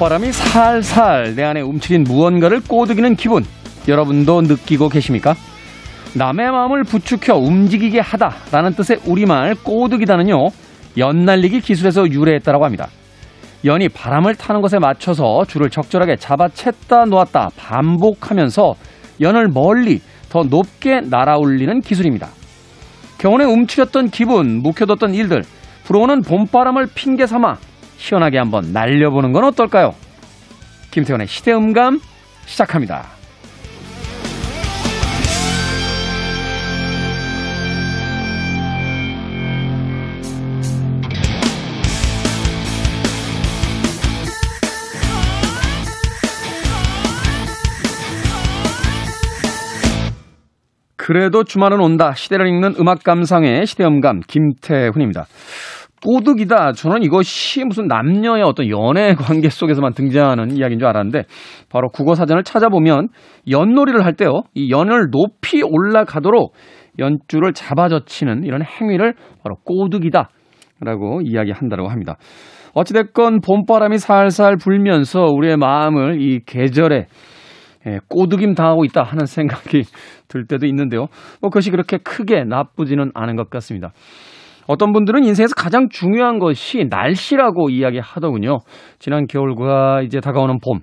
봄바람이 살살 내 안에 움츠린 무언가를 꼬드기는 기분 여러분도 느끼고 계십니까? 남의 마음을 부추켜 움직이게 하다라는 뜻의 우리말 꼬드기다는요 연날리기 기술에서 유래했다고 합니다. 연이 바람을 타는 것에 맞춰서 줄을 적절하게 잡아챘다 놓았다 반복하면서 연을 멀리 더 높게 날아올리는 기술입니다. 경운에 움츠렸던 기분, 묵혀뒀던 일들, 불어오는 봄바람을 핑계 삼아 시원하게 한번 날려보는 건 어떨까요? 김태원의 시대음감 시작합니다. 그래도 주말은 온다. 시대를 읽는 음악 감상의 시대음감 김태훈입니다. 꼬득이다. 저는 이것이 무슨 남녀의 어떤 연애 관계 속에서만 등장하는 이야기인 줄 알았는데 바로 국어 사전을 찾아보면 연놀이를 할 때요. 이 연을 높이 올라가도록 연줄을 잡아젖히는 이런 행위를 바로 꼬득이다. 라고 이야기한다고 합니다. 어찌됐건 봄바람이 살살 불면서 우리의 마음을 이 계절에 예, 꼬드김 당하고 있다 하는 생각이 들 때도 있는데요. 뭐 그것이 그렇게 크게 나쁘지는 않은 것 같습니다. 어떤 분들은 인생에서 가장 중요한 것이 날씨라고 이야기하더군요. 지난 겨울과 이제 다가오는 봄.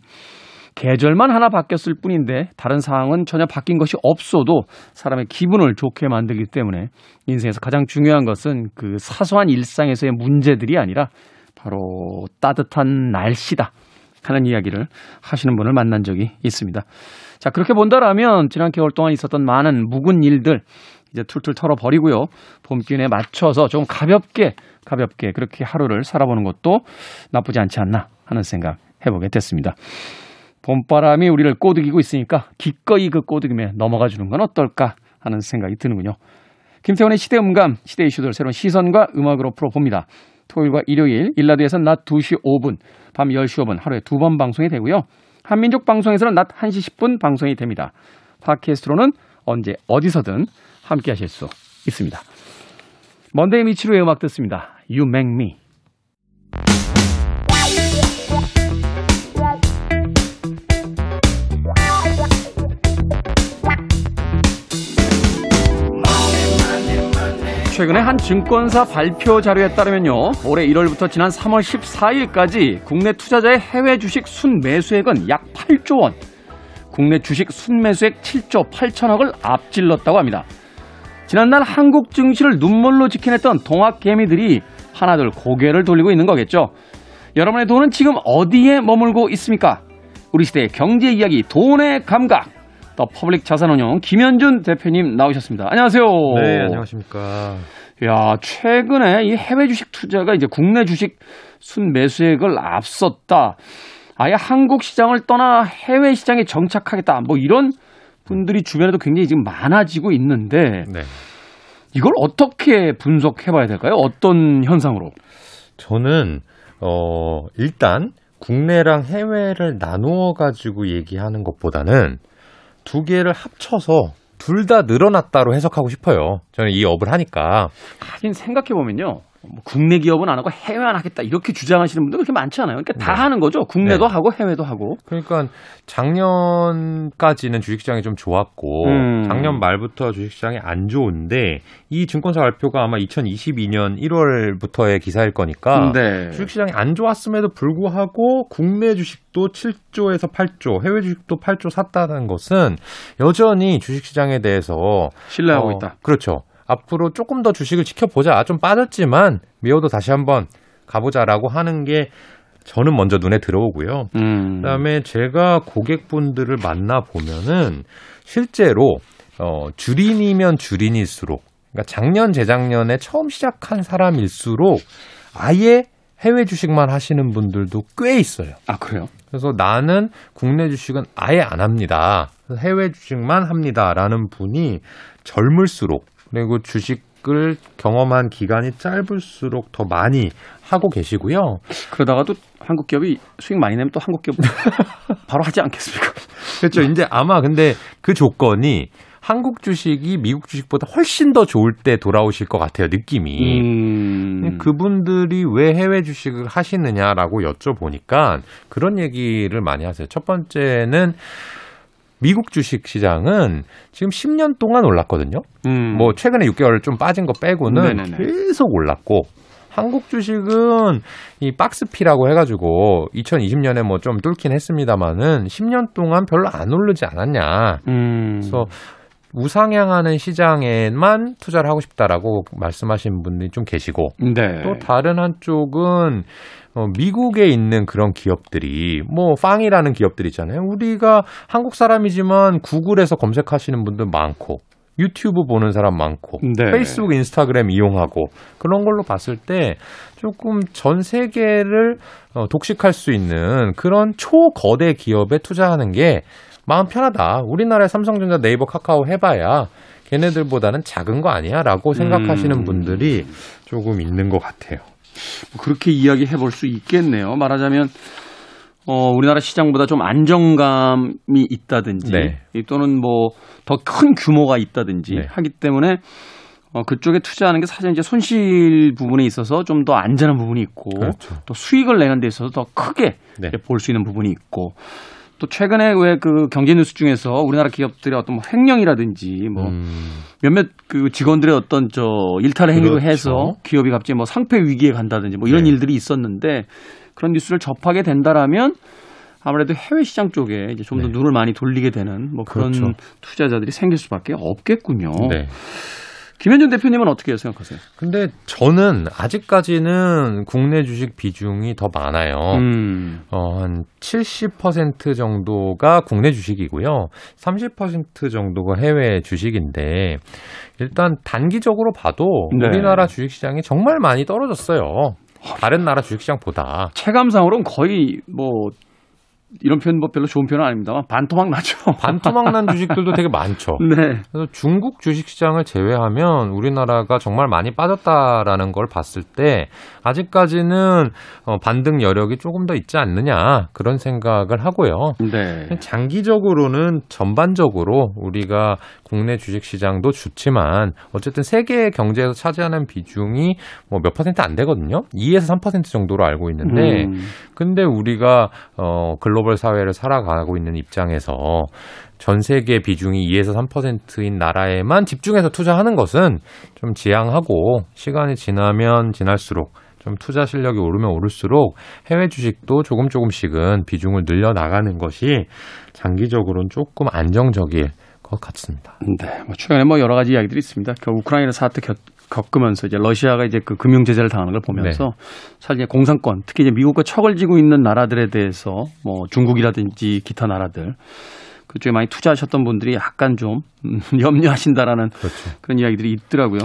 계절만 하나 바뀌었을 뿐인데 다른 상황은 전혀 바뀐 것이 없어도 사람의 기분을 좋게 만들기 때문에 인생에서 가장 중요한 것은 그 사소한 일상에서의 문제들이 아니라 바로 따뜻한 날씨다. 하는 이야기를 하시는 분을 만난 적이 있습니다. 자, 그렇게 본다라면 지난 겨울 동안 있었던 많은 묵은 일들 이제 툴툴 털어 버리고요. 봄 기운에 맞춰서 좀 가볍게, 가볍게 그렇게 하루를 살아보는 것도 나쁘지 않지 않나 하는 생각 해보게 됐습니다. 봄바람이 우리를 꼬드기고 있으니까 기꺼이 그 꼬드김에 넘어가 주는 건 어떨까 하는 생각이 드는군요. 김태훈의 시대음감, 시대 이슈들 새로운 시선과 음악으로 풀어봅니다. 토요일과 일요일, 일라드에서는 낮 2시 5분, 밤 10시 5분 하루에 두 번 방송이 되고요. 한민족 방송에서는 낮 1시 10분 방송이 됩니다. 팟캐스트로는 언제 어디서든 함께 하실 수 있습니다. 먼데이 미치루의 음악 듣습니다. You Make Me. 최근에 한 증권사 발표 자료에 따르면요. 올해 1월부터 지난 3월 14일까지 국내 투자자의 해외 주식 순매수액은 약 8조 원, 국내 주식 순매수액 7조 8천억을 앞질렀다고 합니다. 지난날 한국 증시를 눈물로 지켜냈던 동학개미들이 하나둘 고개를 돌리고 있는 거겠죠. 여러분의 돈은 지금 어디에 머물고 있습니까? 우리 시대의 경제 이야기 돈의 감각 더 퍼블릭 자산운용 김현준 대표님 나오셨습니다. 안녕하세요. 네, 안녕하십니까. 야, 최근에 이 해외 주식 투자가 이제 국내 주식 순 매수액을 앞섰다. 아예 한국 시장을 떠나 해외 시장에 정착하겠다. 뭐 이런 분들이 주변에도 굉장히 지금 많아지고 있는데 네. 이걸 어떻게 분석해 봐야 될까요? 어떤 현상으로? 저는 어 일단 국내랑 해외를 나누어 가지고 얘기하는 것보다는 두 개를 합쳐서 둘 다 늘어났다로 해석하고 싶어요. 저는 이 업을 하니까. 하긴 생각해 보면요. 뭐 국내 기업은 안 하고 해외만 하겠다 이렇게 주장하시는 분들 그렇게 많지 않아요. 그러니까 다 네. 하는 거죠. 국내도 네. 하고 해외도 하고. 그러니까 작년까지는 주식시장이 좀 좋았고 음. 작년 말부터 주식시장이 안 좋은데 이 증권사 발표가 아마 2022년 1월부터의 기사일 거니까 네. 주식시장이 안 좋았음에도 불구하고 국내 주식도 7조에서 8조, 해외 주식도 8조 샀다는 것은 여전히 주식시장에 대해서 신뢰하고 어, 있다. 그렇죠. 앞으로 조금 더 주식을 지켜보자. 좀 빠졌지만 미호도 다시 한번 가보자라고 하는 게 저는 먼저 눈에 들어오고요. 음. 그다음에 제가 고객분들을 만나 보면은 실제로 어, 주린이면 주린일수록 그러니까 작년 재작년에 처음 시작한 사람일수록 아예 해외 주식만 하시는 분들도 꽤 있어요. 아 그래요? 그래서 나는 국내 주식은 아예 안 합니다. 해외 주식만 합니다라는 분이 젊을수록 그리고 주식을 경험한 기간이 짧을수록 더 많이 하고 계시고요. 그러다가도 한국 기업이 수익 많이 내면 또 한국 기업 바로 하지 않겠습니까? 그렇죠. 이제 아마 근데 그 조건이 한국 주식이 미국 주식보다 훨씬 더 좋을 때 돌아오실 것 같아요, 느낌이. 음... 음. 그분들이 왜 해외 주식을 하시느냐라고 여쭤보니까 그런 얘기를 많이 하세요. 첫 번째는 미국 주식 시장은 지금 10년 동안 올랐거든요. 음. 뭐 최근에 6개월 좀 빠진 거 빼고는 네네네. 계속 올랐고 한국 주식은 이 박스피라고 해가지고 2020년에 뭐 좀 뚫긴 했습니다만은 10년 동안 별로 안 오르지 않았냐. 음. 그래서 우상향하는 시장에만 투자를 하고 싶다라고 말씀하신 분들이 좀 계시고 네. 또 다른 한쪽은 어, 미국에 있는 그런 기업들이 뭐 빵이라는 기업들 있잖아요. 우리가 한국 사람이지만 구글에서 검색하시는 분들 많고 유튜브 보는 사람 많고 네. 페이스북, 인스타그램 이용하고 그런 걸로 봤을 때 조금 전 세계를 어, 독식할 수 있는 그런 초거대 기업에 투자하는 게 마음 편하다. 우리나라의 삼성전자, 네이버, 카카오 해봐야 걔네들보다는 작은 거 아니야라고 생각하시는 음. 분들이 조금 있는 것 같아요. 뭐 그렇게 이야기해 볼 수 있겠네요. 말하자면 어, 우리나라 시장보다 좀 안정감이 있다든지 네. 또는 뭐 더 큰 규모가 있다든지 네. 하기 때문에 어, 그쪽에 투자하는 게 사실 이제 손실 부분에 있어서 좀 더 안전한 부분이 있고 그렇죠. 또 수익을 내는 데 있어서 더 크게 네. 볼수 있는 부분이 있고 또 최근에 왜 그 경제 뉴스 중에서 우리나라 기업들의 어떤 뭐 횡령이라든지 뭐 음. 몇몇 그 직원들의 어떤 저 일탈 행위를 그렇죠. 해서 기업이 갑자기 뭐 상폐 위기에 간다든지 뭐 이런 네. 일들이 있었는데 그런 뉴스를 접하게 된다라면 아무래도 해외 시장 쪽에 이제 좀더 네. 눈을 많이 돌리게 되는 뭐 그런 그렇죠. 투자자들이 생길 수밖에 없겠군요. 네. 김현준 대표님은 어떻게 생각하세요? 근데 저는 아직까지는 국내 주식 비중이 더 많아요. 음. 어, 한 70% 정도가 국내 주식이고요. 30% 정도가 해외 주식인데 일단 단기적으로 봐도 네. 우리나라 주식 시장이 정말 많이 떨어졌어요. 다른 나라 주식시장보다 체감상으로는 거의 뭐 이런 표현 뭐 별로 좋은 표현은 아닙니다만 반토막 나죠. 반토막 난 주식들도 되게 많죠. 네. 그래서 중국 주식 시장을 제외하면 우리나라가 정말 많이 빠졌다라는 걸 봤을 때 아직까지는 어, 반등 여력이 조금 더 있지 않느냐 그런 생각을 하고요. 네. 장기적으로는 전반적으로 우리가 국내 주식 시장도 좋지만 어쨌든 세계 경제에서 차지하는 비중이 뭐 몇 퍼센트 안 되거든요. 2에서 3% 정도로 알고 있는데 음. 근데 우리가 어 글로 벌 사회를 살아가고 있는 입장에서 전 세계 비중이 2에서 3%인 나라에만 집중해서 투자하는 것은 좀 지양하고 시간이 지나면 지날수록 좀 투자 실력이 오르면 오를수록 해외 주식도 조금 조금씩은 비중을 늘려 나가는 것이 장기적으로는 조금 안정적일 것 같습니다. 네, 뭐 최근에 뭐 여러 가지 이야기들이 있습니다. 그 우크라이나 사태 겪, 겪으면서 이제 러시아가 이제 그 금융 제재를 당하는 걸 보면서 네. 사실 이제 공산권 특히 이제 미국과 척을 지고 있는 나라들에 대해서 뭐 중국이라든지 기타 나라들 그쪽에 많이 투자하셨던 분들이 약간 좀 음, 염려하신다라는 그렇죠. 그런 이야기들이 있더라고요.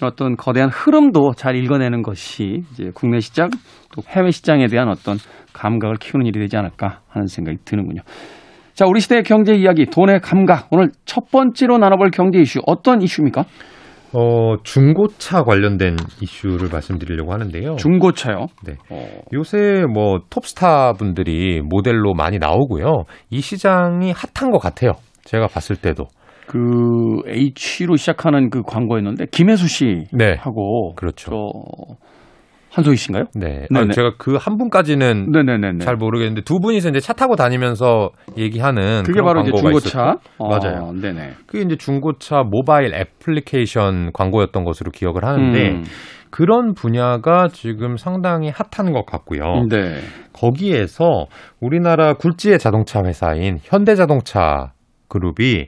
어떤 거대한 흐름도 잘 읽어내는 것이 이제 국내 시장 또 해외 시장에 대한 어떤 감각을 키우는 일이 되지 않을까 하는 생각이 드는군요. 자, 우리 시대의 경제 이야기, 돈의 감각. 오늘 첫 번째로 나눠볼 경제 이슈 어떤 이슈입니까? 어, 중고차 관련된 이슈를 말씀드리려고 하는데요. 중고차요? 네. 어. 요새 뭐 톱스타 분들이 모델로 많이 나오고요. 이 시장이 핫한 것 같아요. 제가 봤을 때도. 그 H로 시작하는 그 광고였는데 김혜수 씨하고 네. 그렇죠. 한소희 씨인가요? 네. 아, 제가 그 한 분까지는 네네네네. 잘 모르겠는데 두 분이서 이제 차 타고 다니면서 얘기하는 그게 바로 이제 중고차. 어, 맞아요. 네네. 그게 이제 중고차 모바일 애플리케이션 광고였던 것으로 기억을 하는데 음. 그런 분야가 지금 상당히 핫한 것 같고요. 네. 거기에서 우리나라 굴지의 자동차 회사인 현대자동차 그룹이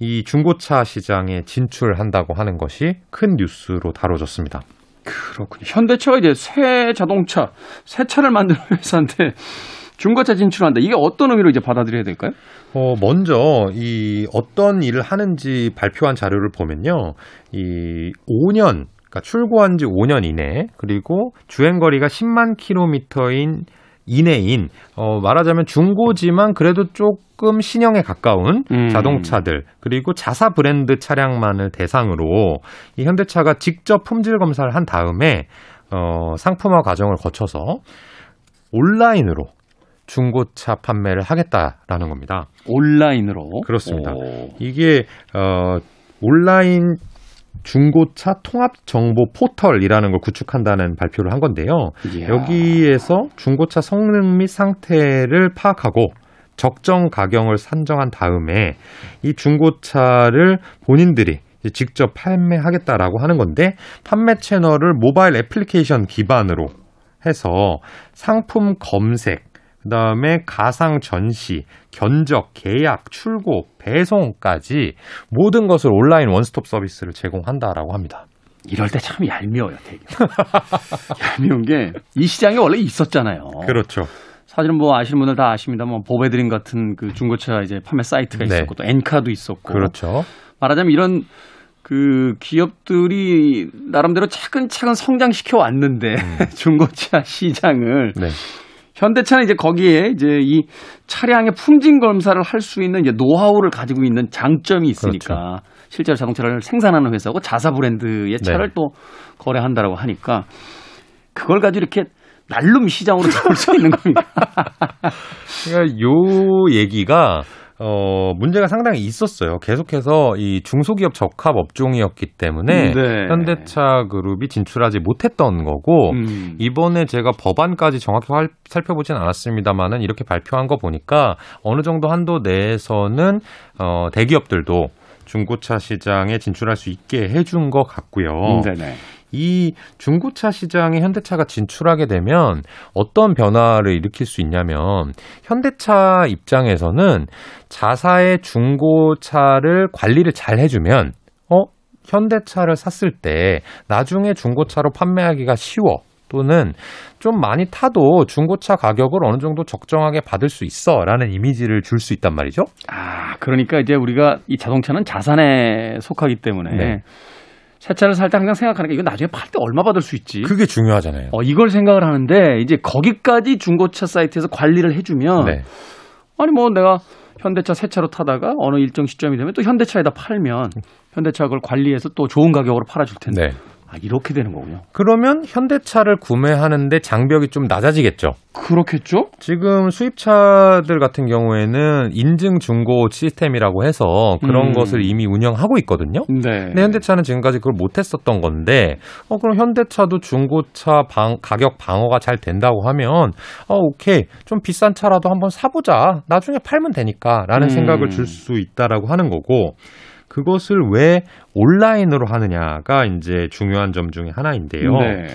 이 중고차 시장에 진출한다고 하는 것이 큰 뉴스로 다뤄졌습니다. 그렇군요. 현대차가 이제 새 자동차, 새 차를 만드는 회사인데 중고차 진출한다. 이게 어떤 의미로 이제 받아들여야 될까요? 어, 먼저 이 어떤 일을 하는지 발표한 자료를 보면요. 이 5년 그러니까 출고한 지 5년 이내 그리고 주행 거리가 10만 킬로미터인 이내인 어 말하자면 중고지만 그래도 조금 신형에 가까운 음. 자동차들 그리고 자사 브랜드 차량만을 대상으로 이 현대차가 직접 품질 검사를 한 다음에 어 상품화 과정을 거쳐서 온라인으로 중고차 판매를 하겠다라는 겁니다. 온라인으로 그렇습니다. 오. 이게 어 온라인 중고차 통합 정보 포털이라는 걸 구축한다는 발표를 한 건데요. 이야. 여기에서 중고차 성능 및 상태를 파악하고 적정 가격을 산정한 다음에 이 중고차를 본인들이 직접 판매하겠다라고 하는 건데 판매 채널을 모바일 애플리케이션 기반으로 해서 상품 검색, 그다음에 가상 전시, 견적, 계약, 출고, 배송까지 모든 것을 온라인 원스톱 서비스를 제공한다라고 합니다. 이럴 때 참 얄미워요, 되게. 얄미운 게 이 시장이 원래 있었잖아요. 그렇죠. 사실은 뭐 아시는 분들 다 아십니다만 보배드림 같은 그 중고차 이제 판매 사이트가 네. 있었고 또 엔카도 있었고 그렇죠. 말하자면 이런 그 기업들이 나름대로 차근차근 성장시켜 왔는데 중고차 시장을 네. 현대차는 이제 거기에 이제 이 차량의 품질 검사를 할 수 있는 이제 노하우를 가지고 있는 장점이 있으니까 실제로 자동차를 생산하는 회사고 자사 브랜드의 차를 네. 또 거래한다라고 하니까 그걸 가지고 이렇게 날름 시장으로 들어올 수 있는 겁니까? 그러니까 요 얘기가 어 문제가 상당히 있었어요. 계속해서 이 중소기업 적합 업종이었기 때문에 네. 현대차 그룹이 진출하지 못했던 거고 음. 이번에 제가 법안까지 정확히 활- 살펴보진 않았습니다만은 이렇게 발표한 거 보니까 어느 정도 한도 내에서는 어 대기업들도 중고차 시장에 진출할 수 있게 해준 것 같고요. 네네. 이 중고차 시장에 현대차가 진출하게 되면 어떤 변화를 일으킬 수 있냐면 현대차 입장에서는 자사의 중고차를 관리를 잘 해주면 어 현대차를 샀을 때 나중에 중고차로 판매하기가 쉬워 또는 좀 많이 타도 중고차 가격을 어느 정도 적정하게 받을 수 있어라는 이미지를 줄 수 있단 말이죠. 아, 그러니까 이제 우리가 이 자동차는 자산에 속하기 때문에 네. 새 차를 살 때 항상 생각하는 게 이거 나중에 팔 때 얼마 받을 수 있지? 그게 중요하잖아요. 어, 이걸 생각을 하는데 이제 거기까지 중고차 사이트에서 관리를 해주면 네. 아니 뭐 내가 현대차 새 차로 타다가 어느 일정 시점이 되면 또 현대차에다 팔면 현대차 그걸 관리해서 또 좋은 가격으로 팔아줄 텐데 네. 아, 이렇게 되는 거군요. 그러면 현대차를 구매하는데 장벽이 좀 낮아지겠죠. 그렇겠죠? 지금 수입차들 같은 경우에는 인증 중고 시스템이라고 해서 그런 음. 것을 이미 운영하고 있거든요. 네. 근데 현대차는 지금까지 그걸 못했었던 건데, 어, 그럼 현대차도 중고차 방, 가격 방어가 잘 된다고 하면, 어, 오케이. 좀 비싼 차라도 한번 사보자. 나중에 팔면 되니까. 라는 음. 생각을 줄 수 있다라고 하는 거고, 그것을 왜 온라인으로 하느냐가 이제 중요한 점 중에 하나인데요. 네.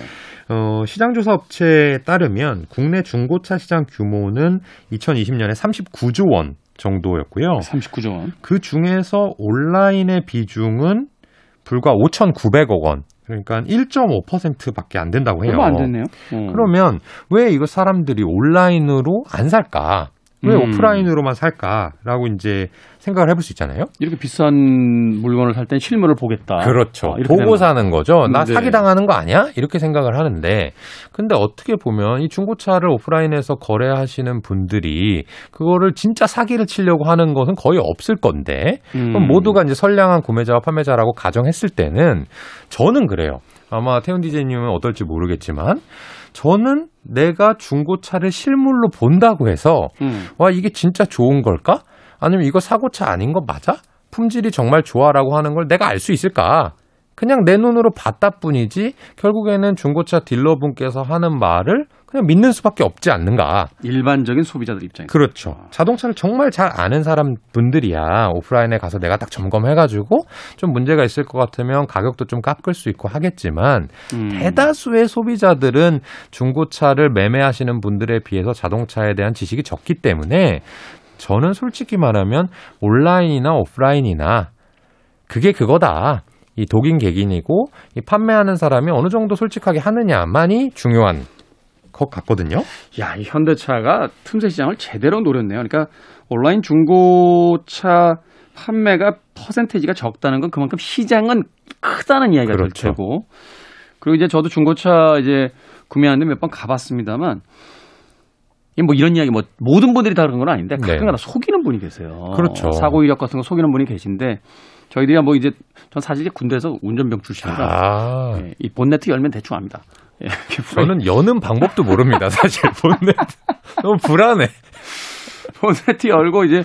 어, 시장조사 업체에 따르면 국내 중고차 시장 규모는 2020년에 39조 원 정도였고요. 39조 원. 그 중에서 온라인의 비중은 불과 5,900억 원. 그러니까 1.5%밖에 안 된다고 해요. 얼마 안 됐네요. 어. 그러면 왜 이거 사람들이 온라인으로 안 살까? 왜 음. 오프라인으로만 살까라고 이제 생각을 해볼 수 있잖아요. 이렇게 비싼 물건을 살 땐 실물을 보겠다. 그렇죠. 아, 보고 사는 거죠. 나 네. 사기 당하는 거 아니야? 이렇게 생각을 하는데, 근데 어떻게 보면 이 중고차를 오프라인에서 거래하시는 분들이 그거를 진짜 사기를 치려고 하는 것은 거의 없을 건데, 음. 그럼 모두가 이제 선량한 구매자와 판매자라고 가정했을 때는 저는 그래요. 아마 태훈 디제이님은 어떨지 모르겠지만, 저는 내가 중고차를 실물로 본다고 해서 음. 와 이게 진짜 좋은 걸까? 아니면 이거 사고차 아닌 거 맞아? 품질이 정말 좋아라고 하는 걸 내가 알 수 있을까? 그냥 내 눈으로 봤다 뿐이지 결국에는 중고차 딜러분께서 하는 말을 그냥 믿는 수밖에 없지 않는가? 일반적인 소비자들 입장에서. 그렇죠. 자동차를 정말 잘 아는 사람 분들이야 오프라인에 가서 내가 딱 점검해가지고 좀 문제가 있을 것 같으면 가격도 좀 깎을 수 있고 하겠지만 음. 대다수의 소비자들은 중고차를 매매하시는 분들에 비해서 자동차에 대한 지식이 적기 때문에 저는 솔직히 말하면 온라인이나 오프라인이나 그게 그거다. 이 독인 객인이고 이 판매하는 사람이 어느 정도 솔직하게 하느냐만이 중요한 것 같거든요. 야, 이 현대차가 틈새 시장을 제대로 노렸네요. 그러니까 온라인 중고차 판매가 퍼센테이지가 적다는 건 그만큼 시장은 크다는 이야기가 될 그렇죠. 테고. 그리고 이제 저도 중고차 이제 구매하는데 몇 번 가봤습니다만 이뭐 이런 이야기 뭐 모든 분들이 다 그런 건 아닌데 네. 가끔가다 속이는 분이 계세요. 그렇죠. 사고 이력 같은 거 속이는 분이 계신데 저희들이 뭐 이제 전 사실 이제 군대에서 운전병 출신이라 아, 예, 이 본네트 열면 대충 압니다. 예, 저는 여는 방법도 모릅니다. 사실 본네 너무 불안해. 본네트 열고 이제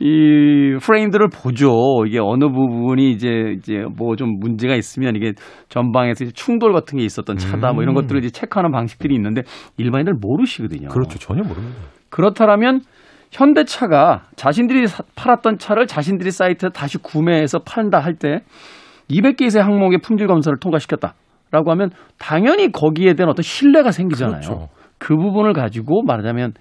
이 프레임들을 보죠. 이게 어느 부분이 이제 이제 뭐 좀 문제가 있으면 이게 전방에서 충돌 같은 게 있었던 차다 뭐 이런 음. 것들을 이제 체크하는 방식들이 있는데 일반인들 모르시거든요. 그렇죠. 전혀 모릅니다. 그렇다면 현대차가 자신들이 사- 팔았던 차를 자신들이 사이트에 다시 구매해서 판다 할 때 200개 이상의 항목의 품질 검사를 통과시켰다 라고 하면 당연히 거기에 대한 어떤 신뢰가 생기잖아요. 그렇죠. 그 부분을 가지고 말하자면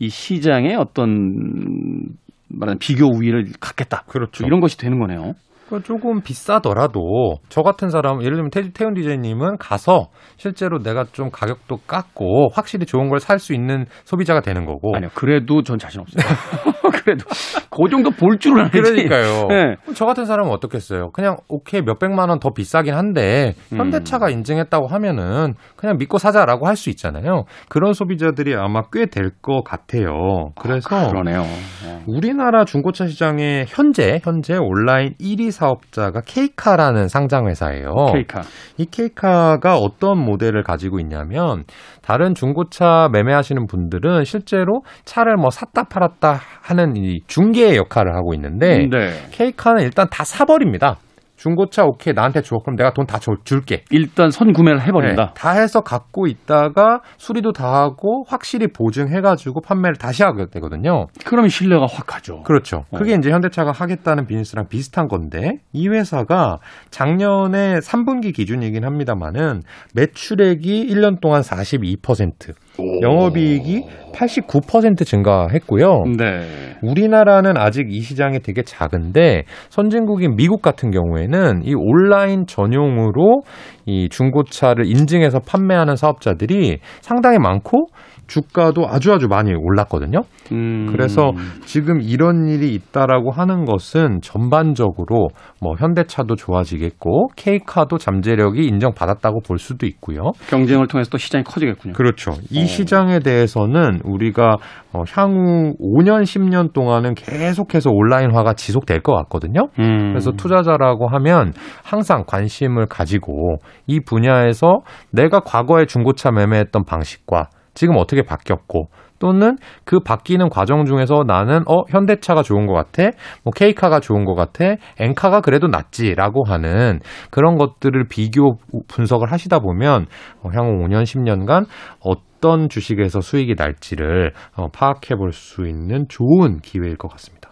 이 시장에 어떤 말하자면 비교 우위를 갖겠다. 그렇죠. 이런 것이 되는 거네요. 그러니까 조금 비싸더라도 저 같은 사람 예를 들면 태, 태훈 디제이님은 가서 실제로 내가 좀 가격도 깎고 확실히 좋은 걸 살 수 있는 소비자가 되는 거고 아니요. 그래도 전 자신 없어요. 그래도 그 정도 볼 줄은 알지. 그러니까요. 네. 저 같은 사람은 어떻겠어요? 그냥 오케이 몇백만 원 더 비싸긴 한데 음. 현대차가 인증했다고 하면은 그냥 믿고 사자라고 할 수 있잖아요. 그런 소비자들이 아마 꽤 될 것 같아요. 그래서 그러네요. 어. 우리나라 중고차 시장에 현재 현재 온라인 1위 사업자가 케이카라는 상장 회사예요. 케이카. 이 케이카가 어떤 모델을 가지고 있냐면 다른 중고차 매매하시는 분들은 실제로 차를 뭐 샀다 팔았다 하는 이 중개의 역할을 하고 있는데 네. 케이카는 일단 다 사버립니다. 중고차 오케이 나한테 줘 그럼 내가 돈 다 줄게. 일단 선 구매를 해버린다. 네, 다 해서 갖고 있다가 수리도 다 하고 확실히 보증해가지고 판매를 다시 하게 되거든요. 그러면 신뢰가 확 가죠. 그렇죠. 어. 그게 이제 현대차가 하겠다는 비즈니스랑 비슷한 건데 이 회사가 작년에 3분기 기준이긴 합니다만은 매출액이 1년 동안 42%, 영업이익이 89% 증가했고요. 네. 우리나라는 아직 이 시장이 되게 작은데 선진국인 미국 같은 경우에는 이 온라인 전용으로 이 중고차를 인증해서 판매하는 사업자들이 상당히 많고 주가도 아주 아주 많이 올랐거든요. 음. 그래서 지금 이런 일이 있다라고 하는 것은 전반적으로 뭐 현대차도 좋아지겠고 K카도 잠재력이 인정받았다고 볼 수도 있고요. 경쟁을 통해서 또 시장이 커지겠군요. 그렇죠. 이 어. 시장에 대해서는 우리가 어, 향후 5년, 10년 동안은 계속해서 온라인화가 지속될 것 같거든요. 음. 그래서 투자자라고 하면 항상 관심을 가지고 이 분야에서 내가 과거에 중고차 매매했던 방식과 지금 어떻게 바뀌었고 또는 그 바뀌는 과정 중에서 나는 어 현대차가 좋은 것 같아, 뭐 K카가 좋은 것 같아, N카가 그래도 낫지라고 하는 그런 것들을 비교 분석을 하시다 보면 어, 향후 5년, 10년간 어떤 주식에서 수익이 날지를 어, 파악해 볼 수 있는 좋은 기회일 것 같습니다.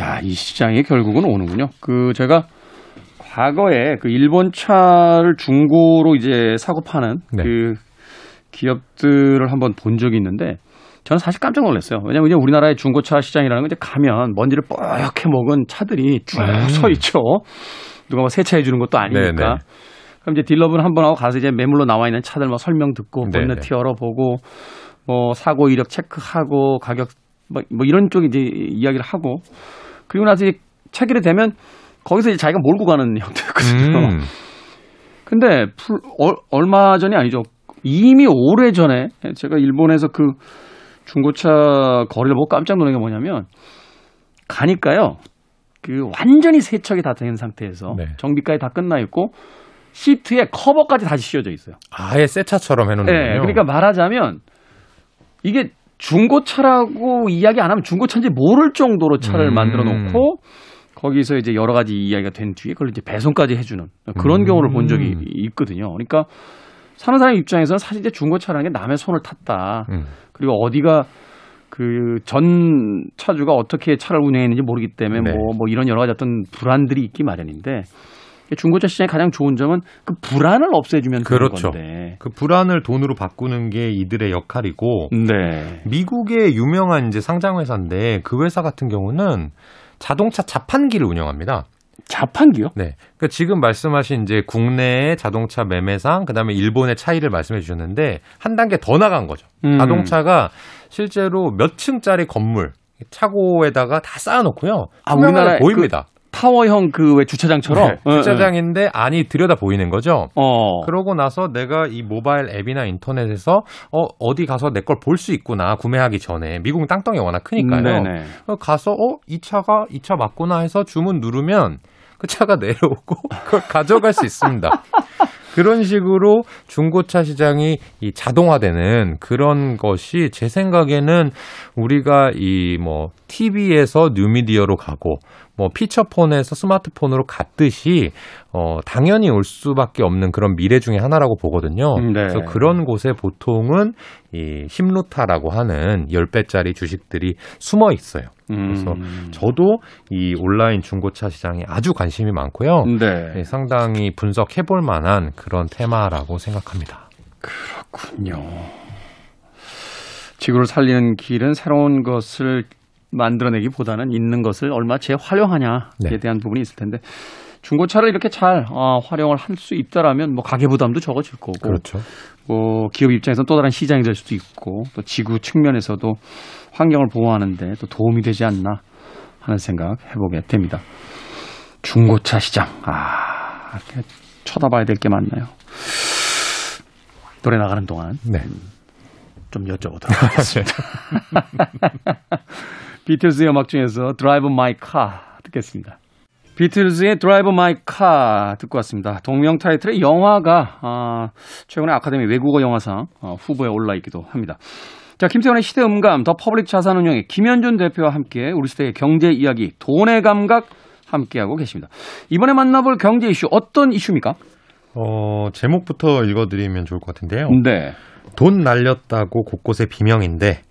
야, 이 시장에 결국은 오는군요. 그 제가 과거에 그 일본 차를 중고로 이제 사고 파는 네. 그 기업들을 한번 본 적이 있는데 저는 사실 깜짝 놀랐어요. 왜냐면 이제 우리나라의 중고차 시장이라는 건 이제 가면 먼지를 뽀얗게 먹은 차들이 쭉 음. 서 있죠. 누가 뭐 세차해 주는 것도 아니니까. 네네. 그럼 이제 딜러분 한 번 하고 가서 이제 매물로 나와 있는 차들 뭐 설명 듣고 네네. 본네트 열어보고 뭐 사고 이력 체크하고 가격 뭐, 뭐 이런 쪽에 이제 이야기를 하고 그리고 나서 이제 체결이 되면 거기서 이제 자기가 몰고 가는 형태였거든요. 음. 근데 풀- 얼- 얼마 전이 아니죠. 이미 오래 전에 제가 일본에서 그 중고차 거리를 보고 깜짝 놀란 게 뭐냐면 가니까요. 그 완전히 세척이 다 된 상태에서 네. 정비까지 다 끝나 있고 시트에 커버까지 다시 씌워져 있어요. 아예 새 차처럼 해놓는 네, 거예요. 그러니까 말하자면 이게 중고차라고 이야기 안 하면 중고차인지 모를 정도로 차를 음. 만들어 놓고 거기서 이제 여러 가지 이야기가 된 뒤에 그걸 이제 배송까지 해주는 그런 음. 경우를 본 적이 있거든요. 그러니까 사는 사람 입장에서는 사실 이제 중고차라는 게 남의 손을 탔다. 음. 그리고 어디가 그 전 차주가 어떻게 차를 운행했는지 모르기 때문에 네. 뭐, 뭐 이런 여러 가지 어떤 불안들이 있기 마련인데 중고차 시장의 가장 좋은 점은 그 불안을 없애주면 그렇죠. 건데. 그 불안을 돈으로 바꾸는 게 이들의 역할이고 네. 미국의 유명한 이제 상장 회사인데 그 회사 같은 경우는 자동차 자판기를 운영합니다. 자판기요? 네. 그러니까 지금 말씀하신 이제 국내의 자동차 매매상 그다음에 일본의 차이를 말씀해 주셨는데 한 단계 더 나간 거죠. 음. 자동차가 실제로 몇 층짜리 건물 차고에다가 다 쌓아놓고요. 아, 투명하게 우리나라에 보입니다. 타워형 그 왜 주차장처럼 네, 주차장인데 안이 들여다 보이는 거죠. 어. 그러고 나서 내가 이 모바일 앱이나 인터넷에서 어, 어디 가서 내 걸 볼 수 있구나 구매하기 전에 미국은 땅덩이 워낙 크니까요. 네네. 어, 가서 어 이 차가 이 차 맞구나 해서 주문 누르면 그 차가 내려오고 그걸 가져갈 수 있습니다. 그런 식으로 중고차 시장이 이 자동화되는 그런 것이 제 생각에는 우리가 이 뭐 TV에서 뉴미디어로 가고 뭐 피처폰에서 스마트폰으로 갔듯이 어 당연히 올 수밖에 없는 그런 미래 중의 하나라고 보거든요. 네. 그래서 그런 곳에 보통은 이 힘루타라고 하는 10배짜리 주식들이 숨어 있어요. 그래서 음. 저도 이 온라인 중고차 시장에 아주 관심이 많고요. 네. 네, 상당히 분석해 볼 만한 그런 테마라고 생각합니다. 그렇군요. 지구를 살리는 길은 새로운 것을 만들어내기보다는 있는 것을 얼마 재활용하냐에 네. 대한 부분이 있을 텐데 중고차를 이렇게 잘 어, 활용을 할 수 있다라면 뭐 가계 부담도 적어질 거고 그렇죠. 뭐 기업 입장에서는 또 다른 시장이 될 수도 있고 또 지구 측면에서도 환경을 보호하는데 또 도움이 되지 않나 하는 생각 해보게 됩니다. 중고차 시장 아 이렇게 쳐다봐야 될 게 많나요? 노래 나가는 동안 네. 좀 여쭤보도록 하겠습니다. 비틀즈의 음악 중에서 Drive My Car 듣겠습니다. 비틀즈의 Drive My Car 듣고 왔습니다. 동명 타이틀의 영화가 아, 최근에 아카데미 외국어 영화상 어, 후보에 올라 있기도 합니다. 자, 김태훈의 시대음감, 더 퍼블릭 자산운용의 김현준 대표와 함께 우리 시대의 경제 이야기, 돈의 감각 함께하고 계십니다. 이번에 만나볼 경제 이슈 어떤 이슈입니까? 어, 제목부터 읽어드리면 좋을 것 같은데요. 네. 돈 날렸다고 곳곳에 비명인데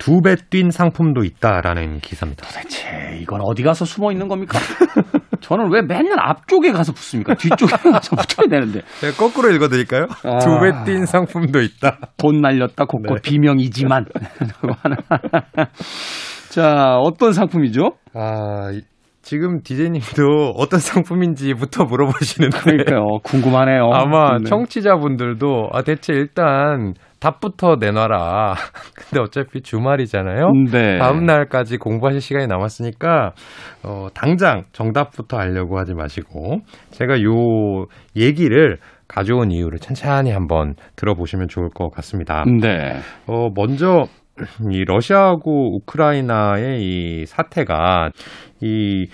두 배 뛴 상품도 있다라는 기사입니다. 도대체 이건 어디 가서 숨어 있는 겁니까? 저는 왜 맨날 앞쪽에 가서 붙습니까? 뒤쪽에 가서 붙어야 되는데. 제가 거꾸로 읽어드릴까요? 아. 두배 뛴 상품도 있다. 돈 날렸다 곳곳 네. 비명이지만. 자, 어떤 상품이죠? 아, 이- 지금 디제이님도 어떤 상품인지부터 물어보시는데 그러니까요. 궁금하네요. 아마 네. 청취자분들도 아 대체 일단 답부터 내놔라. 근데 어차피 주말이잖아요. 네. 다음 날까지 공부하실 시간이 남았으니까 어, 당장 정답부터 알려고 하지 마시고 제가 요 얘기를 가져온 이유를 천천히 한번 들어보시면 좋을 것 같습니다. 네. 어, 먼저 이 러시아하고 우크라이나의 이 사태가 이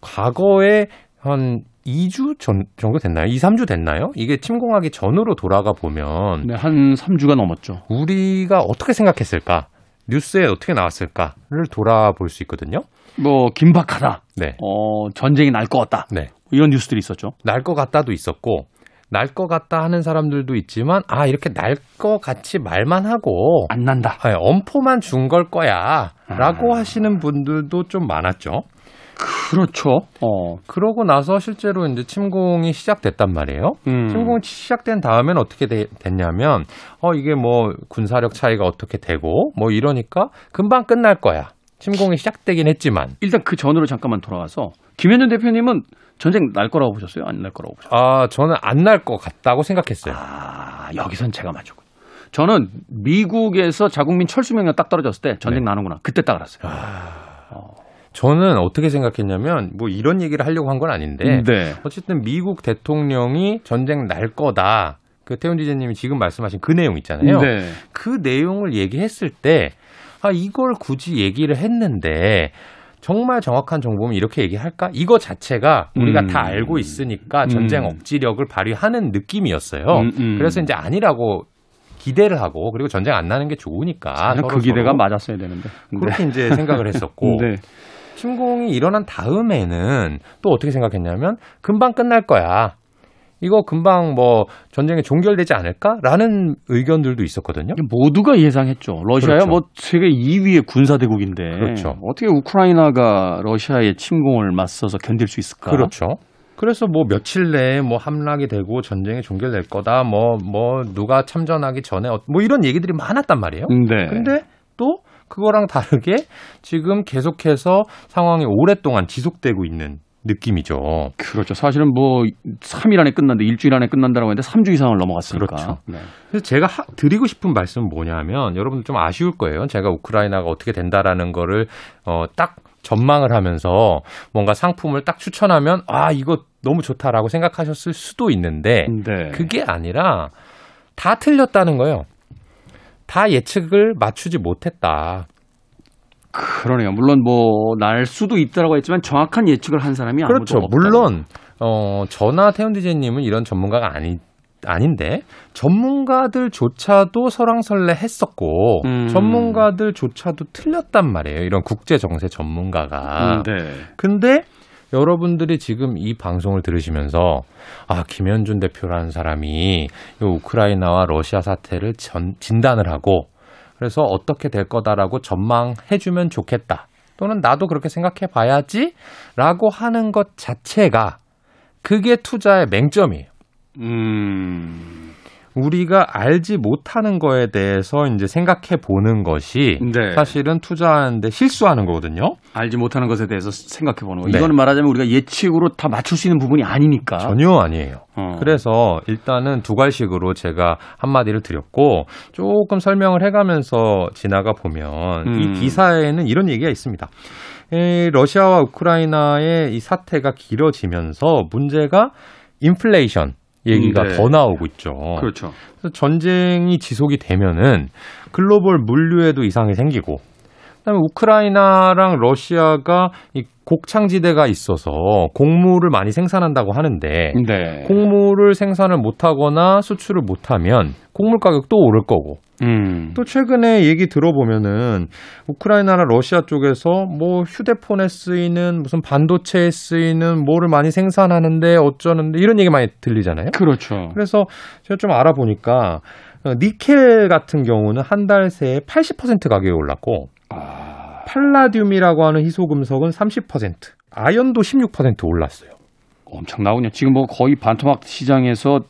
과거에 한 2주 전 정도 됐나요? 2, 3주 됐나요? 이게 침공하기 전으로 돌아가 보면 네, 한 3주가 넘었죠. 우리가 어떻게 생각했을까? 뉴스에 어떻게 나왔을까를 돌아볼 수 있거든요. 뭐, 긴박하다. 네. 어, 전쟁이 날 것 같다. 네. 이런 뉴스들이 있었죠. 날 것 같다도 있었고 날 것 같다 하는 사람들도 있지만 아, 이렇게 날 것 같이 말만 하고 안 난다. 아, 엄포만 준 걸 거야. 라고 아. 하시는 분들도 좀 많았죠. 그렇죠. 어. 그러고 나서 실제로 이제 침공이 시작됐단 말이에요. 음. 침공이 시작된 다음엔 어떻게 되- 됐냐면, 어, 이게 뭐 군사력 차이가 어떻게 되고, 뭐 이러니까 금방 끝날 거야. 침공이 시작되긴 했지만. 일단 그 전으로 잠깐만 돌아가서 김현준 대표님은 전쟁 날 거라고 보셨어요? 안 날 거라고 보셨어요? 아, 저는 안 날 것 같다고 생각했어요. 아, 여기선 제가 맞췄고. 저는 미국에서 자국민 철수 명령 딱 떨어졌을 때 전쟁 네. 나는구나. 그때 딱 알았어요. 저는 어떻게 생각했냐면, 뭐 이런 얘기를 하려고 한 건 아닌데, 네. 어쨌든 미국 대통령이 전쟁 날 거다. 그 태훈 디제님이 지금 말씀하신 그 내용 있잖아요. 네. 그 내용을 얘기했을 때, 아, 이걸 굳이 얘기를 했는데, 정말 정확한 정보면 이렇게 얘기할까? 이거 자체가 우리가 음. 다 알고 있으니까 전쟁 음. 억지력을 발휘하는 느낌이었어요. 음, 음. 그래서 이제 아니라고 기대를 하고, 그리고 전쟁 안 나는 게 좋으니까. 그 기대가 맞았어야 되는데. 그렇게 이제 생각을 했었고, 네. 침공이 일어난 다음에는 또 어떻게 생각했냐면, 금방 끝날 거야. 이거 금방 뭐 전쟁이 종결되지 않을까라는 의견들도 있었거든요. 모두가 예상했죠. 러시아야 그렇죠. 뭐 세계 2위의 군사 대국인데 그렇죠. 어떻게 우크라이나가 러시아의 침공을 맞서서 견딜 수 있을까? 그렇죠. 그래서 뭐 며칠 내에 뭐 함락이 되고 전쟁이 종결될 거다. 뭐뭐 누가 참전하기 전에 어- 뭐 이런 얘기들이 많았단 말이에요. 네. 근데 또 그거랑 다르게 지금 계속해서 상황이 오랫동안 지속되고 있는 느낌이죠. 그렇죠. 사실은 뭐 3일 안에 끝난다, 일주일 안에 끝난다라고 했는데 3주 이상을 넘어갔으니까. 그렇죠. 네. 그래서 제가 하- 드리고 싶은 말씀은 뭐냐면 여러분들 좀 아쉬울 거예요. 제가 우크라이나가 어떻게 된다라는 거를 어, 딱 전망을 하면서 뭔가 상품을 딱 추천하면 아 이거 너무 좋다라고 생각하셨을 수도 있는데 네. 그게 아니라 다 틀렸다는 거예요. 다 예측을 맞추지 못했다. 그러네요. 물론 뭐 날 수도 있다라고 했지만 정확한 예측을 한 사람이 아무도 그렇죠. 없다. 물론 어, 저나 태훈 디제이님은 이런 전문가가 아니, 아닌데, 전문가들조차도 설왕설래 했었고, 음. 전문가들조차도 틀렸단 말이에요. 이런 국제 정세 전문가가. 음, 네. 근데 여러분들이 지금 이 방송을 들으시면서 아 김현준 대표라는 사람이 이 우크라이나와 러시아 사태를 전, 진단을 하고 그래서 어떻게 될 거다라고 전망해주면 좋겠다 또는 나도 그렇게 생각해 봐야지라고 하는 것 자체가 그게 투자의 맹점이에요. 음. 우리가 알지 못하는 거에 대해서 이제 생각해 보는 것이 네. 사실은 투자하는데 실수하는 거거든요. 알지 못하는 것에 대해서 생각해 보는 거. 네. 이거는 말하자면 우리가 예측으로 다 맞출 수 있는 부분이 아니니까. 전혀 아니에요. 어. 그래서 일단은 두 갈식으로 제가 한마디를 드렸고 조금 설명을 해가면서 지나가 보면 음. 이 기사에는 이런 얘기가 있습니다. 에, 러시아와 우크라이나의 이 사태가 길어지면서 문제가 인플레이션 얘기가 음, 네. 더 나오고 있죠. 그렇죠. 그래서 전쟁이 지속이 되면은 글로벌 물류에도 이상이 생기고 그다음에 우크라이나랑 러시아가 이 곡창지대가 있어서 곡물을 많이 생산한다고 하는데 네. 곡물을 생산을 못하거나 수출을 못하면 곡물 가격도 오를 거고 음. 또 최근에 얘기 들어보면은 우크라이나나 러시아 쪽에서 뭐 휴대폰에 쓰이는 무슨 반도체에 쓰이는 뭐를 많이 생산하는데 어쩌는데 이런 얘기 많이 들리잖아요. 그렇죠. 그래서 제가 좀 알아보니까 어, 니켈 같은 경우는 한 달 새에 80% 가격이 올랐고 아, 팔라듐이라고 하는 희소금속은 30%, 아연도 16% 올랐어요. 엄청 나오냐. 지금 뭐 거의 반토막 시장에서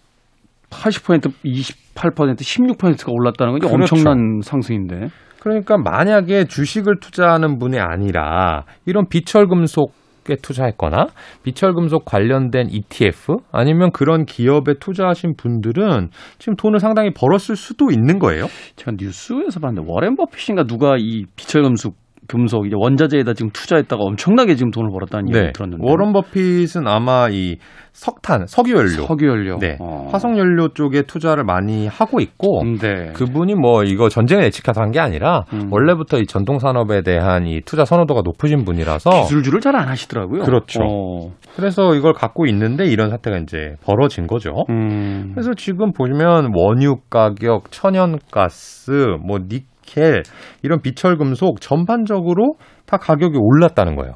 80%, 28%, 16%가 올랐다는 건 그렇죠. 엄청난 상승인데. 그러니까 만약에 주식을 투자하는 분이 아니라 이런 비철금속 에 투자했거나 비철금속 관련된 ETF 아니면 그런 기업에 투자하신 분들은 지금 돈을 상당히 벌었을 수도 있는 거예요. 제가 뉴스에서 봤는데 워렌 버핏인가 누가 이 비철금속 금속 이제 원자재에다 지금 투자했다가 엄청나게 지금 돈을 벌었다는 얘기 들었는데. 네. 워런 버핏은 아마 이 석탄, 석유 연료, 석유 연료. 네, 어. 화석 연료 쪽에 투자를 많이 하고 있고 네. 그분이 뭐 이거 전쟁을 예측해서 한 게 아니라 음. 원래부터 이 전통 산업에 대한 이 투자 선호도가 높으신 분이라서 기술주를 잘 안 하시더라고요. 그렇죠. 어. 그래서 이걸 갖고 있는데 이런 사태가 이제 벌어진 거죠. 음. 그래서 지금 보시면 원유 가격, 천연가스, 뭐 니 켈 이런 비철 금속 전반적으로 다 가격이 올랐다는 거예요.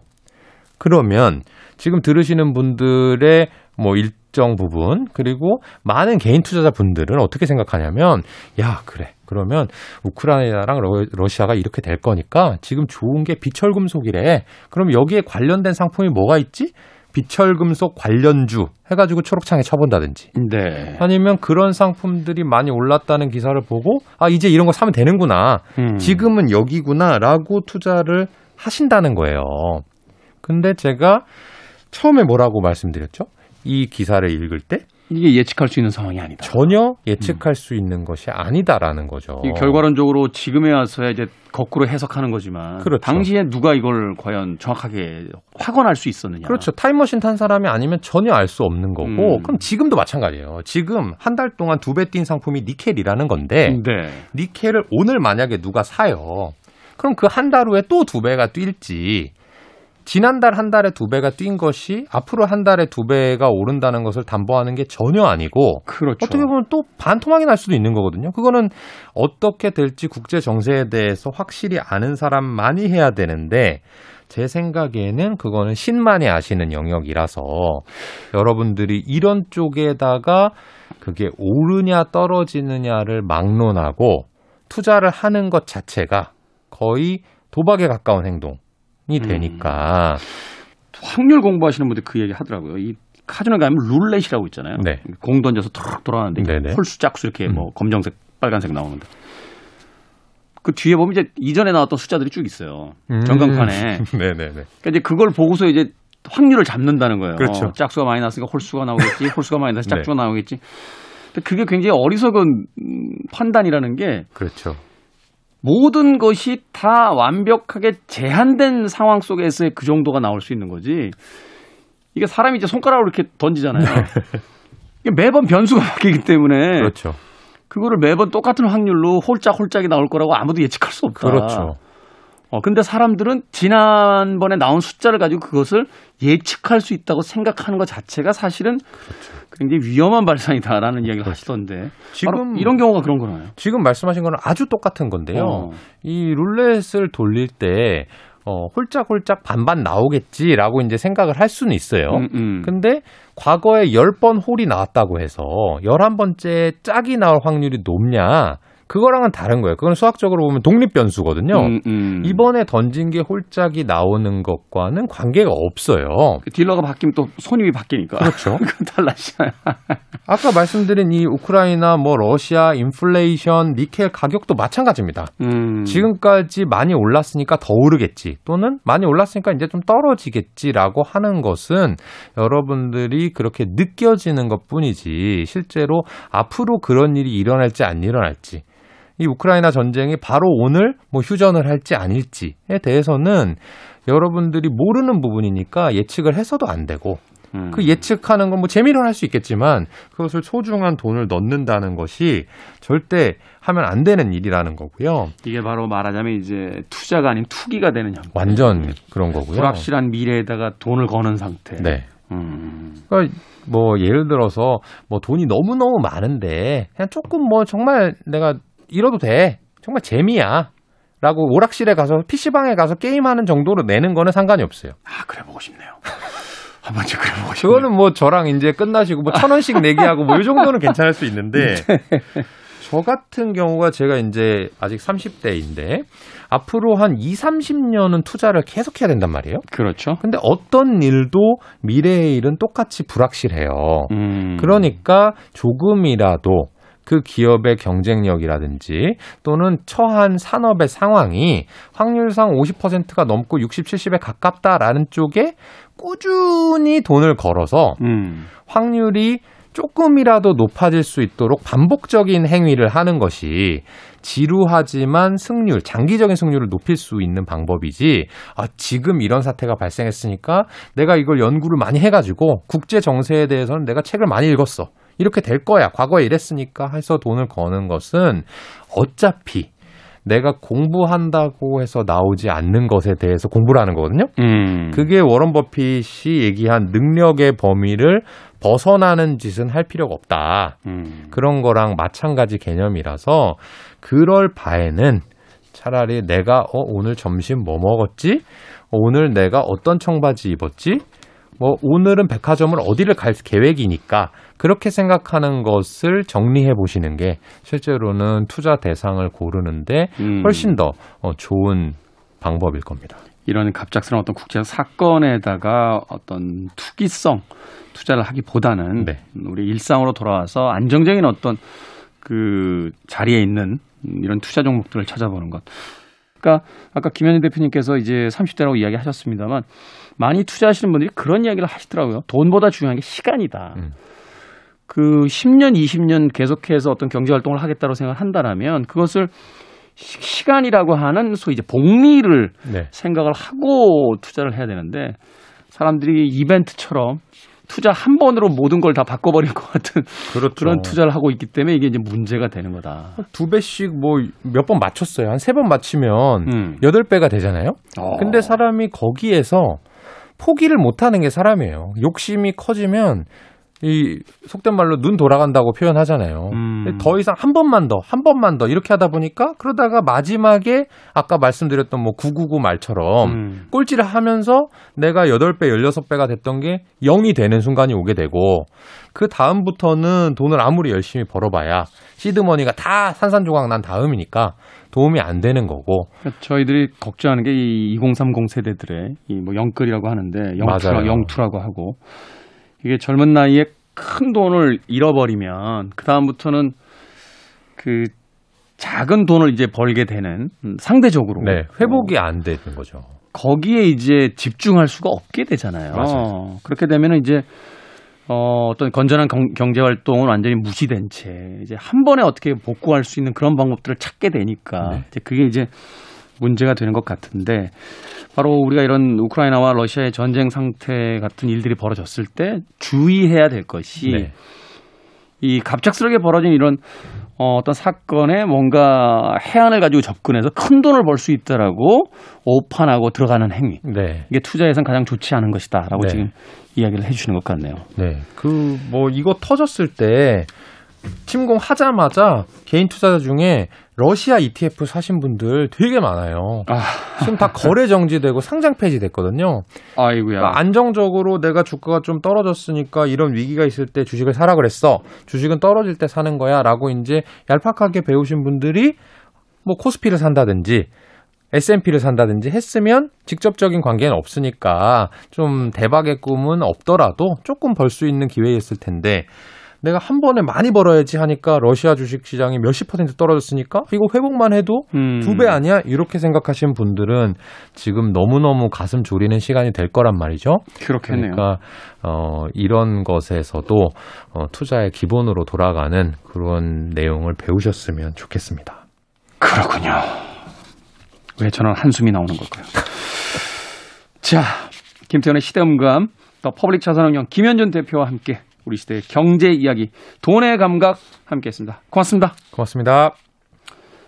그러면 지금 들으시는 분들의 뭐 일정 부분 그리고 많은 개인 투자자 분들은 어떻게 생각하냐면 야 그래. 그러면 우크라이나랑 러, 러시아가 이렇게 될 거니까 지금 좋은 게 비철 금속이래. 그럼 여기에 관련된 상품이 뭐가 있지 비철금속 관련주 해가지고 초록창에 쳐본다든지 네. 아니면 그런 상품들이 많이 올랐다는 기사를 보고 아 이제 이런 거 사면 되는구나 음. 지금은 여기구나라고 투자를 하신다는 거예요. 근데 제가 처음에 뭐라고 말씀드렸죠? 이 기사를 읽을 때 이게 예측할 수 있는 상황이 아니다. 전혀 예측할 수 있는 것이 아니다라는 거죠. 이 결과론적으로 지금에 와서야 이제 거꾸로 해석하는 거지만 그렇죠. 당시에 누가 이걸 과연 정확하게 확언할 수 있었느냐. 그렇죠. 타임머신 탄 사람이 아니면 전혀 알 수 없는 거고, 음. 그럼 지금도 마찬가지예요. 지금 한 달 동안 두 배 뛴 상품이 니켈이라는 건데, 네. 니켈을 오늘 만약에 누가 사요. 그럼 그 한 달 후에 또 두 배가 뛸지, 지난달 한 달에 두 배가 뛴 것이 앞으로 한 달에 두 배가 오른다는 것을 담보하는 게 전혀 아니고, 그렇죠. 어떻게 보면 또 반토막이 날 수도 있는 거거든요. 그거는 어떻게 될지 국제 정세에 대해서 확실히 아는 사람만이 해야 되는데 제 생각에는 그거는 신만이 아시는 영역이라서 여러분들이 이런 쪽에다가 그게 오르냐 떨어지느냐를 막론하고 투자를 하는 것 자체가 거의 도박에 가까운 행동이 되니까 확률 공부하시는 분들 그 얘기 하더라고요. 이 카지노 가면 룰렛이라고 있잖아요. 네. 공 던져서 툭 돌아가는데 네네. 홀수 짝수 이렇게 뭐 음. 검정색, 빨간색 나오는데 그 뒤에 보면 이제 이전에 나왔던 숫자들이 쭉 있어요. 음. 전광판에. 네네네. 그러니까 이제 그걸 보고서 이제 확률을 잡는다는 거예요. 그렇죠. 어, 짝수가 많이 났으니까 홀수가 나오겠지. 홀수가 많이 나서 네. 짝수가 나오겠지. 근데 그게 굉장히 어리석은 음, 판단이라는 게 그렇죠. 모든 것이 다 완벽하게 제한된 상황 속에서의 그 정도가 나올 수 있는 거지. 이게 사람이 이제 손가락으로 이렇게 던지잖아요. 이게 매번 변수가 바뀌기 때문에 그렇죠. 그거를 매번 똑같은 확률로 홀짝 홀짝이 나올 거라고 아무도 예측할 수 없다. 그렇죠. 어, 근데 사람들은 지난번에 나온 숫자를 가지고 그것을 예측할 수 있다고 생각하는 것 자체가 사실은 굉장히 위험한 발상이다라는 이야기를 하시던데. 지금 이런 경우가 그런 거나요? 지금 말씀하신 거는 아주 똑같은 건데요. 어. 이 룰렛을 돌릴 때 어, 홀짝홀짝 반반 나오겠지라고 이제 생각을 할 수는 있어요. 음, 음. 근데 과거에 10번 홀이 나왔다고 해서 11번째 짝이 나올 확률이 높냐? 그거랑은 다른 거예요. 그건 수학적으로 보면 독립 변수거든요. 음, 음. 이번에 던진 게 홀짝이 나오는 것과는 관계가 없어요. 그 딜러가 바뀌면 또 손님이 바뀌니까. 그렇죠. 그건 달라지잖아요. 아까 말씀드린 이 우크라이나, 뭐 러시아, 인플레이션, 니켈 가격도 마찬가지입니다. 음. 지금까지 많이 올랐으니까 더 오르겠지 또는 많이 올랐으니까 이제 좀 떨어지겠지라고 하는 것은 여러분들이 그렇게 느껴지는 것 뿐이지 실제로 앞으로 그런 일이 일어날지 안 일어날지 이 우크라이나 전쟁이 바로 오늘 뭐 휴전을 할지 아닐지에 대해서는 여러분들이 모르는 부분이니까 예측을 해서도 안 되고 음. 그 예측하는 건 뭐 재미로 할 수 있겠지만 그것을 소중한 돈을 넣는다는 것이 절대 하면 안 되는 일이라는 거고요. 이게 바로 말하자면 이제 투자가 아닌 투기가 되는 형태. 완전 그런 거고요. 불확실한 미래에다가 돈을 거는 상태. 네. 음. 그러니까 뭐 예를 들어서 뭐 돈이 너무 너무 많은데 그냥 조금 뭐 정말 내가 잃어도 돼 정말 재미야. 라고 오락실에 가서 PC방에 가서 게임하는 정도로 내는 거는 상관이 없어요. 아 그래 보고 싶네요. 한 번쯤 그래 보고 싶네요. 그거는 뭐 저랑 이제 끝나시고 뭐 천 원씩 내기 하고 뭐 이 정도는 괜찮을 수 있는데 저 같은 경우가 제가 이제 아직 30대인데 앞으로 한 2, 30년은 투자를 계속 해야 된단 말이에요. 그렇죠. 근데 어떤 일도 미래의 일은 똑같이 불확실해요. 음. 그러니까 조금이라도 그 기업의 경쟁력이라든지 또는 처한 산업의 상황이 확률상 50%가 넘고 60, 70에 가깝다라는 쪽에 꾸준히 돈을 걸어서 음. 확률이 조금이라도 높아질 수 있도록 반복적인 행위를 하는 것이 지루하지만 승률, 장기적인 승률을 높일 수 있는 방법이지, 아, 지금 이런 사태가 발생했으니까 내가 이걸 연구를 많이 해가지고 국제 정세에 대해서는 내가 책을 많이 읽었어. 이렇게 될 거야. 과거에 이랬으니까 해서 돈을 거는 것은 어차피 내가 공부한다고 해서 나오지 않는 것에 대해서 공부를 하는 거거든요. 음. 그게 워런 버핏이 얘기한 능력의 범위를 벗어나는 짓은 할 필요가 없다. 음. 그런 거랑 마찬가지 개념이라서 그럴 바에는 차라리 내가 어 오늘 점심 뭐 먹었지? 어, 오늘 내가 어떤 청바지 입었지? 뭐 오늘은 백화점을 어디를 갈 계획이니까 그렇게 생각하는 것을 정리해 보시는 게 실제로는 투자 대상을 고르는데 음. 훨씬 더 어, 좋은 방법일 겁니다. 이런 갑작스러운 어떤 국제적 사건에다가 어떤 투기성 투자를 하기보다는 네. 우리 일상으로 돌아와서 안정적인 어떤 그 자리에 있는 이런 투자 종목들을 찾아보는 것. 그러니까 아까 김현희 대표님께서 이제 30대라고 이야기하셨습니다만 많이 투자하시는 분들이 그런 이야기를 하시더라고요. 돈보다 중요한 게 시간이다. 음. 그 10년, 20년 계속해서 어떤 경제 활동을 하겠다고 생각을 한다라면 그것을 시- 시간이라고 하는 소위 이제 복리를 네. 생각을 하고 투자를 해야 되는데 사람들이 이벤트처럼 투자 한 번으로 모든 걸 다 바꿔버릴 것 같은 그렇죠. 그런 투자를 하고 있기 때문에 이게 이제 문제가 되는 거다. 두 배씩 뭐 몇 번 맞췄어요. 한 세 번 맞추면 음. 여덟 배가 되잖아요. 어. 근데 사람이 거기에서 포기를 못 하는 게 사람이에요. 욕심이 커지면 이 속된 말로 눈 돌아간다고 표현하잖아요. 음. 더 이상 한 번만 더, 한 번만 더 이렇게 하다 보니까 그러다가 마지막에 아까 말씀드렸던 뭐 999 말처럼 음. 꼴찌를 하면서 내가 8배, 16배가 됐던 게 0이 되는 순간이 오게 되고 그 다음부터는 돈을 아무리 열심히 벌어봐야 시드머니가 다 산산조각 난 다음이니까 도움이 안 되는 거고 그러니까 저희들이 걱정하는 게 이 2030 세대들의 이뭐 영끌이라고 하는데 영투라. 영투라고 하고 이게 젊은 나이에 큰 돈을 잃어버리면 그 다음부터는 그 작은 돈을 이제 벌게 되는 음, 상대적으로 네, 회복이 안 되는 거죠. 거기에 이제 집중할 수가 없게 되잖아요. 맞아요. 그렇게 되면은 이제 어, 어떤 건전한 경, 경제 활동은 완전히 무시된 채 이제 한 번에 어떻게 복구할 수 있는 그런 방법들을 찾게 되니까 네. 이제 그게 이제 문제가 되는 것 같은데 바로 우리가 이런 우크라이나와 러시아의 전쟁 상태 같은 일들이 벌어졌을 때 주의해야 될 것이 네. 이 갑작스럽게 벌어진 이런 어, 어떤 사건에 뭔가 해안을 가지고 접근해서 큰 돈을 벌 수 있다라고 오판하고 들어가는 행위. 네. 이게 투자에선 가장 좋지 않은 것이다라고 네. 지금 이야기를 해주시는 것 같네요. 네. 그 뭐 이거 터졌을 때 침공 하자마자 개인 투자자 중에 러시아 ETF 사신 분들 되게 많아요. 아, 지금 다 거래 정지되고 상장 폐지됐거든요. 아이고야. 그러니까 안정적으로 내가 주가가 좀 떨어졌으니까 이런 위기가 있을 때 주식을 사라 그랬어. 주식은 떨어질 때 사는 거야라고 이제 얄팍하게 배우신 분들이 뭐 코스피를 산다든지 S&P를 산다든지 했으면 직접적인 관계는 없으니까 좀 대박의 꿈은 없더라도 조금 벌 수 있는 기회였을 텐데 내가 한 번에 많이 벌어야지 하니까 러시아 주식 시장이 몇십 퍼센트 떨어졌으니까 이거 회복만 해도 음. 두배 아니야? 이렇게 생각하신 분들은 지금 너무너무 가슴 졸이는 시간이 될 거란 말이죠. 그렇겠네요. 그러니까 어, 이런 것에서도 어, 투자의 기본으로 돌아가는 그런 내용을 배우셨으면 좋겠습니다. 그렇군요. 왜 저는 한숨이 나오는 걸까요? 자, 김태훈의 시대음감, 더 퍼블릭 자산운용 김현준 대표와 함께 우리 시대의 경제 이야기, 돈의 감각 함께 했습니다. 고맙습니다. 고맙습니다.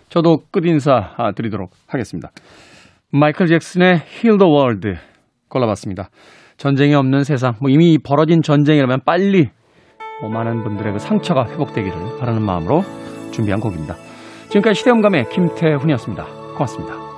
저도 끝인사 아, 드리도록 하겠습니다. 마이클 잭슨의 Heal the World 골라봤습니다. 전쟁이 없는 세상, 뭐 이미 벌어진 전쟁이라면 빨리 뭐 많은 분들의 그 상처가 회복되기를 바라는 마음으로 준비한 곡입니다. 지금까지 시대음감의 김태훈이었습니다. 고맙습니다.